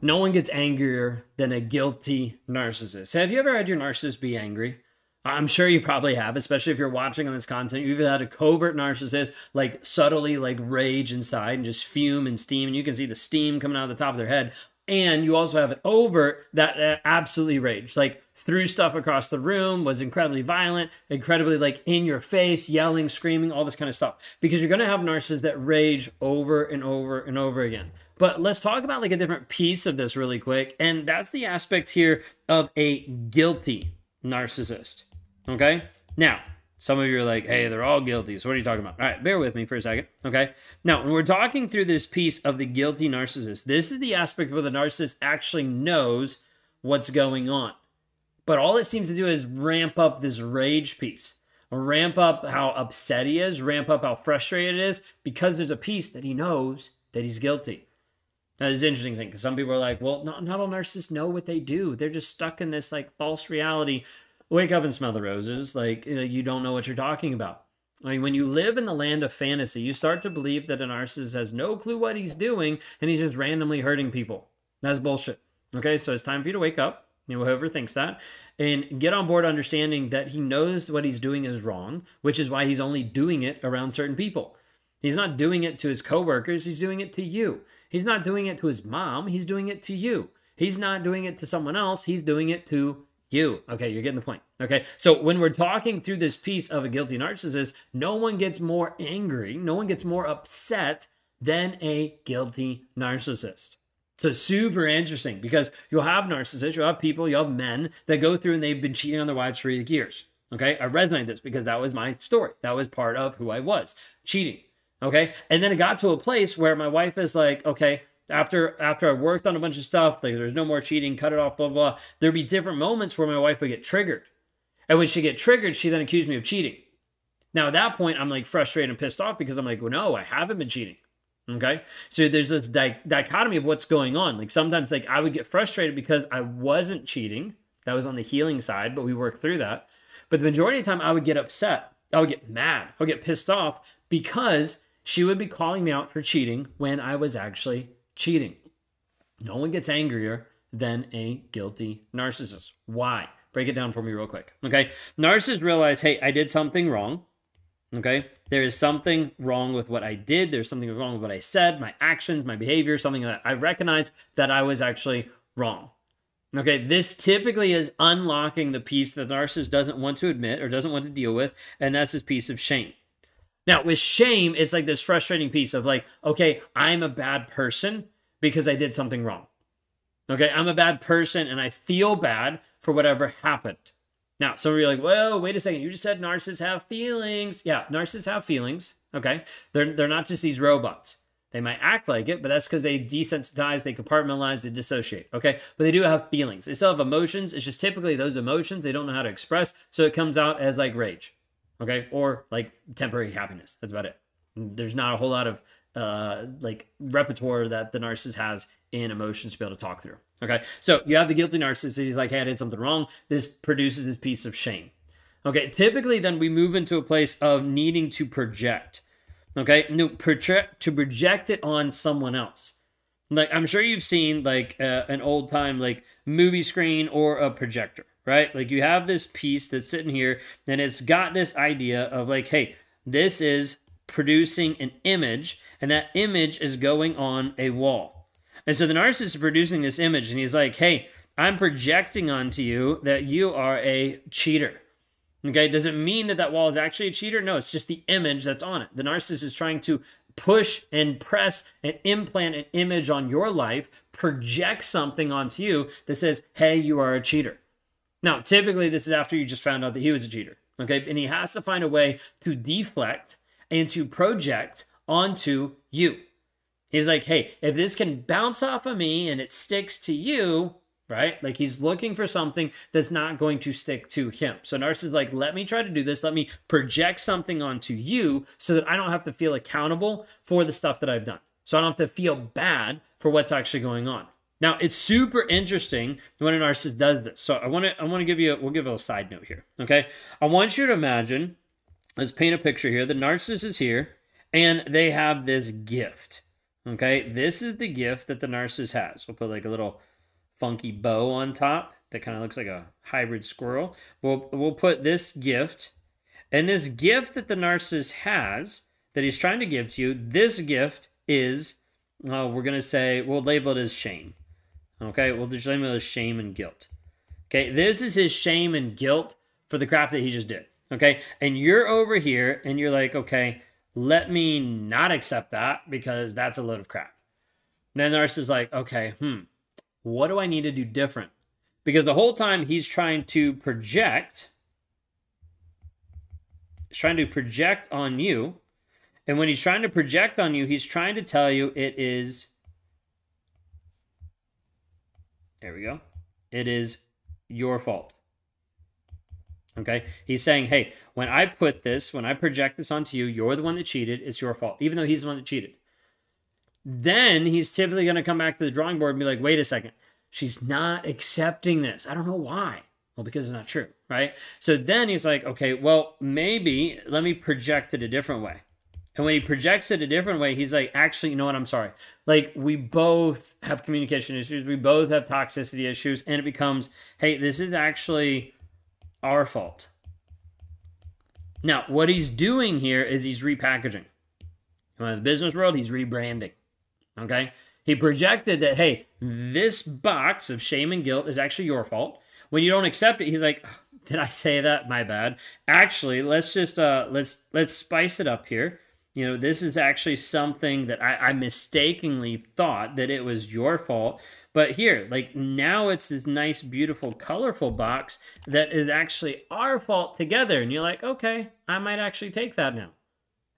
No one gets angrier than a guilty narcissist. Have you ever had your narcissist be angry? I'm sure you probably have, especially if you're watching on this content. You've had a covert narcissist like subtly like rage inside and just fume and steam, and you can see the steam coming out of the top of their head. And you also have an overt that uh, absolutely rage. like threw stuff across the room, was incredibly violent, incredibly like in your face, yelling, screaming, all this kind of stuff. Because you're gonna have narcissists that rage over and over and over again. But let's talk about like a different piece of this really quick. And that's the aspect here of a guilty narcissist. Okay. Now, some of you are like, hey, they're all guilty. So what are you talking about? All right, bear with me for a second. Okay. Now, when we're talking through this piece of the guilty narcissist, this is the aspect where the narcissist actually knows what's going on. But all it seems to do is ramp up this rage piece, ramp up how upset he is, ramp up how frustrated it is, because there's a piece that he knows that he's guilty. That is an interesting thing because some people are like, well, not, not all narcissists know what they do. They're just stuck in this like false reality wake up and smell the roses. Like you don't know what you're talking about. I mean, when you live in the land of fantasy, you start to believe that a narcissist has no clue what he's doing and he's just randomly hurting people. That's bullshit. Okay, so it's time for you to wake up. You know, whoever thinks that, and get on board understanding that he knows what he's doing is wrong, which is why he's only doing it around certain people. He's not doing it to his coworkers, he's doing it to you. He's not doing it to his mom, he's doing it to you. He's not doing it to someone else, he's doing it to you. Okay, you're getting the point. Okay, so when we're talking through this piece of a guilty narcissist, no one gets more angry, no one gets more upset than a guilty narcissist. So super interesting because you'll have narcissists, you'll have people, you'll have men that go through and they've been cheating on their wives for years. Okay, I resonate with this because that was my story. That was part of who I was, cheating. Okay, and then it got to a place where my wife is like, okay, after after I worked on a bunch of stuff, like there's no more cheating, cut it off, blah, blah, blah. There'd be different moments where my wife would get triggered. And when she get triggered, she then accused me of cheating. Now at that point, I'm like frustrated and pissed off because I'm like, well, no, I haven't been cheating. Okay. So there's this di- dichotomy of what's going on. Like sometimes like I would get frustrated because I wasn't cheating. That was on the healing side, but we worked through that. But the majority of the time I would get upset. I would get mad. I would get pissed off because she would be calling me out for cheating when I was actually cheating. No one gets angrier than a guilty narcissist. Why? Break it down for me real quick. Okay. Narcissists realize, hey, I did something wrong. Okay. There is something wrong with what I did. There's something wrong with what I said, my actions, my behavior, something that I recognize that I was actually wrong. Okay, this typically is unlocking the piece that the narcissist doesn't want to admit or doesn't want to deal with, and that's this piece of shame. Now, with shame, it's like this frustrating piece of like, okay, I'm a bad person because I did something wrong. Okay, I'm a bad person and I feel bad for whatever happened. Now, some of you are like, well, wait a second. You just said narcissists have feelings. Yeah, narcissists have feelings. Okay. They're, they're not just these robots. They might act like it, but that's because they desensitize, they compartmentalize, they dissociate. Okay. But they do have feelings. They still have emotions. It's just typically those emotions they don't know how to express. So it comes out as like rage. Okay. Or like temporary happiness. That's about it. There's not a whole lot of uh, like repertoire that the narcissist has in emotions to be able to talk through. Okay, so you have the guilty narcissist. He's like, hey, I did something wrong. This produces this piece of shame. Okay, typically then we move into a place of needing to project. Okay, no, project to project it on someone else. Like I'm sure you've seen like uh, an old time like movie screen or a projector, right? Like you have this piece that's sitting here, and it's got this idea of like, hey, this is producing an image, and that image is going on a wall. And so the narcissist is producing this image, and he's like, hey, I'm projecting onto you that you are a cheater. Okay, does it mean that that wall is actually a cheater? No, it's just the image that's on it. The narcissist is trying to push and press and implant an image on your life, project something onto you that says, hey, you are a cheater. Now, typically, this is after you just found out that he was a cheater. Okay, and he has to find a way to deflect and to project onto you. He's like, hey, if this can bounce off of me and it sticks to you, right? Like he's looking for something that's not going to stick to him. So narcissist like, let me try to do this. Let me project something onto you so that I don't have to feel accountable for the stuff that I've done. So I don't have to feel bad for what's actually going on. Now it's super interesting when a narcissist does this. So I want to I want to give you a, we'll give a little side note here. Okay, I want you to imagine let's paint a picture here. The narcissist is here and they have this gift. Okay, this is the gift that the narcissist has. We'll put like a little funky bow on top that kind of looks like a hybrid squirrel. We'll, we'll put this gift, and this gift that the narcissist has that he's trying to give to you, this gift is, uh, we're going to say, we'll label it as shame. Okay, we'll just label it as shame and guilt. Okay, this is his shame and guilt for the crap that he just did. Okay, and you're over here and you're like, okay, let me not accept that because that's a load of crap. And then the narcissist is like, okay, hmm, what do I need to do different? Because the whole time he's trying to project, he's trying to project on you. And when he's trying to project on you, he's trying to tell you it is, there we go, it is your fault. Okay. He's saying, hey, when I put this, when I project this onto you, you're the one that cheated. It's your fault, even though he's the one that cheated. Then he's typically going to come back to the drawing board and be like, wait a second, she's not accepting this. I don't know why. Well, because it's not true, right? So then he's like, okay, well, maybe let me project it a different way. And when he projects it a different way, he's like, actually, you know what? I'm sorry. Like, we both have communication issues. We both have toxicity issues. And it becomes, hey, this is actually our fault. Now, what he's doing here is he's repackaging. In the business world, he's rebranding. Okay? He projected that, hey, this box of shame and guilt is actually your fault. When you don't accept it, he's like, did I say that? My bad. Actually, let's just uh let's let's spice it up here. You know, this is actually something that I, I mistakenly thought that it was your fault. But here, like now it's this nice, beautiful, colorful box that is actually our fault together. And you're like, okay, I might actually take that now.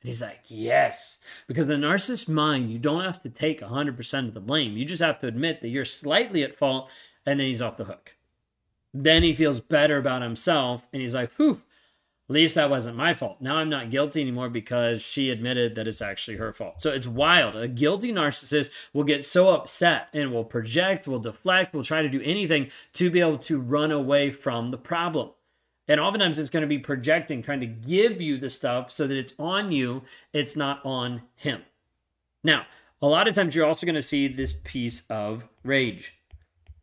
And he's like, yes. Because the narcissist mind, you don't have to take 100% of the blame. You just have to admit that you're slightly at fault and then he's off the hook. Then he feels better about himself and he's like, whew, at least that wasn't my fault. Now I'm not guilty anymore because she admitted that it's actually her fault. So it's wild. A guilty narcissist will get so upset and will project, will deflect, will try to do anything to be able to run away from the problem. And oftentimes it's going to be projecting, trying to give you the stuff so that it's on you, it's not on him. Now, a lot of times you're also going to see this piece of rage.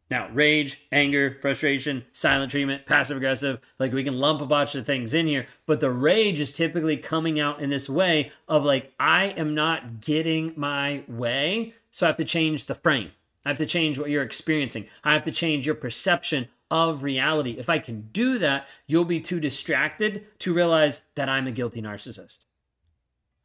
Now, rage, anger, frustration, silent treatment, passive aggressive, like we can lump a bunch of things in here, but the rage is typically coming out in this way of like, I am not getting my way, so I have to change the frame. I have to change what you're experiencing. I have to change your perception of reality. If I can do that, you'll be too distracted to realize that I'm a guilty narcissist.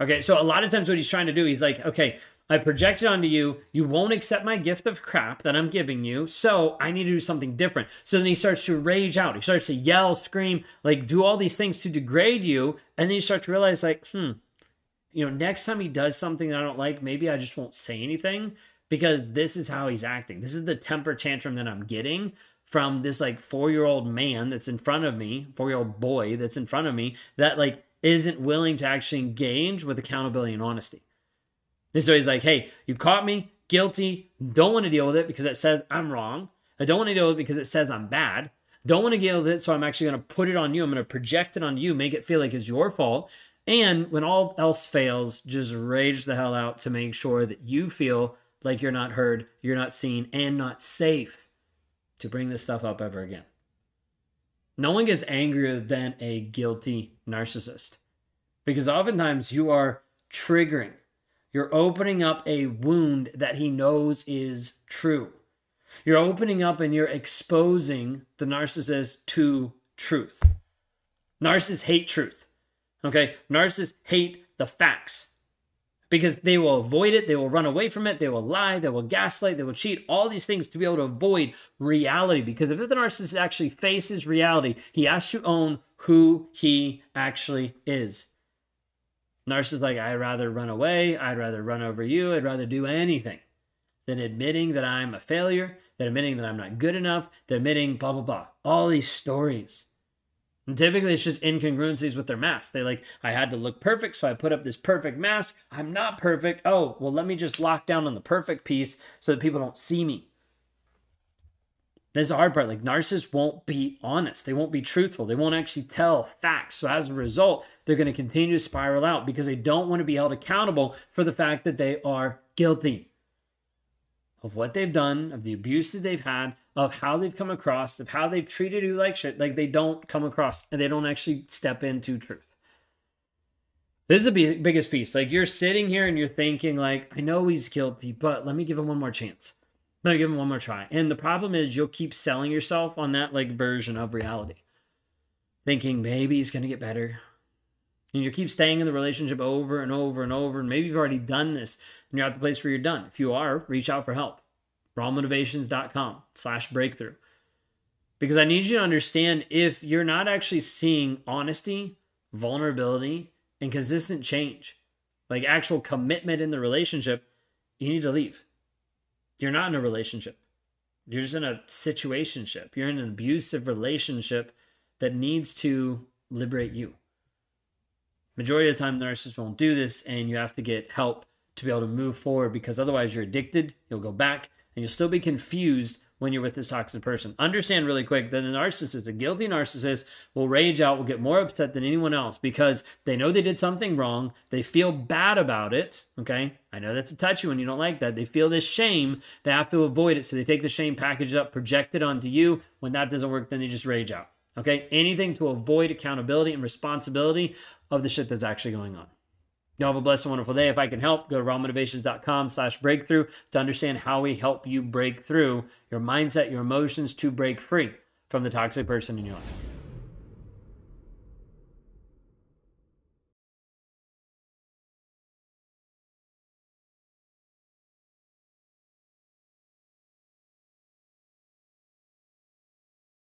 Okay, so a lot of times what he's trying to do, he's like, okay, I project it onto you. You won't accept my gift of crap that I'm giving you. So I need to do something different. So then he starts to rage out. He starts to yell, scream, like do all these things to degrade you. And then you start to realize, like, hmm, you know, next time he does something that I don't like, maybe I just won't say anything because this is how he's acting. This is the temper tantrum that I'm getting from this like four year old man that's in front of me, four year old boy that's in front of me that like isn't willing to actually engage with accountability and honesty. And so he's like, hey, you caught me, guilty, don't want to deal with it because it says I'm wrong. I don't want to deal with it because it says I'm bad. Don't want to deal with it, so I'm actually going to put it on you. I'm going to project it on you, make it feel like it's your fault. And when all else fails, just rage the hell out to make sure that you feel like you're not heard, you're not seen, and not safe to bring this stuff up ever again. No one gets angrier than a guilty narcissist because oftentimes you are triggering you're opening up a wound that he knows is true. You're opening up and you're exposing the narcissist to truth. Narcissists hate truth. Okay? Narcissists hate the facts because they will avoid it, they will run away from it, they will lie, they will gaslight, they will cheat, all these things to be able to avoid reality. Because if the narcissist actually faces reality, he has to own who he actually is. Narcissist like, I'd rather run away, I'd rather run over you, I'd rather do anything than admitting that I'm a failure, than admitting that I'm not good enough, than admitting blah blah blah. All these stories. And typically it's just incongruencies with their mask. They like, I had to look perfect, so I put up this perfect mask. I'm not perfect. Oh, well, let me just lock down on the perfect piece so that people don't see me. That's the hard part. Like narcissists won't be honest. They won't be truthful. They won't actually tell facts. So as a result, they're going to continue to spiral out because they don't want to be held accountable for the fact that they are guilty of what they've done, of the abuse that they've had, of how they've come across, of how they've treated you like shit. Like they don't come across and they don't actually step into truth. This is the biggest piece. Like you're sitting here and you're thinking, like, I know he's guilty, but let me give him one more chance. Me give him one more try. And the problem is you'll keep selling yourself on that like version of reality. Thinking maybe he's gonna get better. And you keep staying in the relationship over and over and over. And maybe you've already done this and you're at the place where you're done. If you are, reach out for help. rawmotivations.com slash breakthrough. Because I need you to understand if you're not actually seeing honesty, vulnerability, and consistent change, like actual commitment in the relationship, you need to leave. You're not in a relationship. You're just in a situationship. You're in an abusive relationship that needs to liberate you. Majority of the time, narcissists won't do this, and you have to get help to be able to move forward because otherwise you're addicted, you'll go back, and you'll still be confused when you're with this toxic person. Understand really quick that a narcissist, a guilty narcissist, will rage out, will get more upset than anyone else because they know they did something wrong. They feel bad about it. Okay. I know that's a touchy one. You don't like that. They feel this shame. They have to avoid it. So they take the shame, package it up, project it onto you. When that doesn't work, then they just rage out. Okay. Anything to avoid accountability and responsibility of the shit that's actually going on. Y'all have a blessed and wonderful day. If I can help, go to rawmotivations.com slash breakthrough to understand how we help you break through your mindset, your emotions to break free from the toxic person in your life.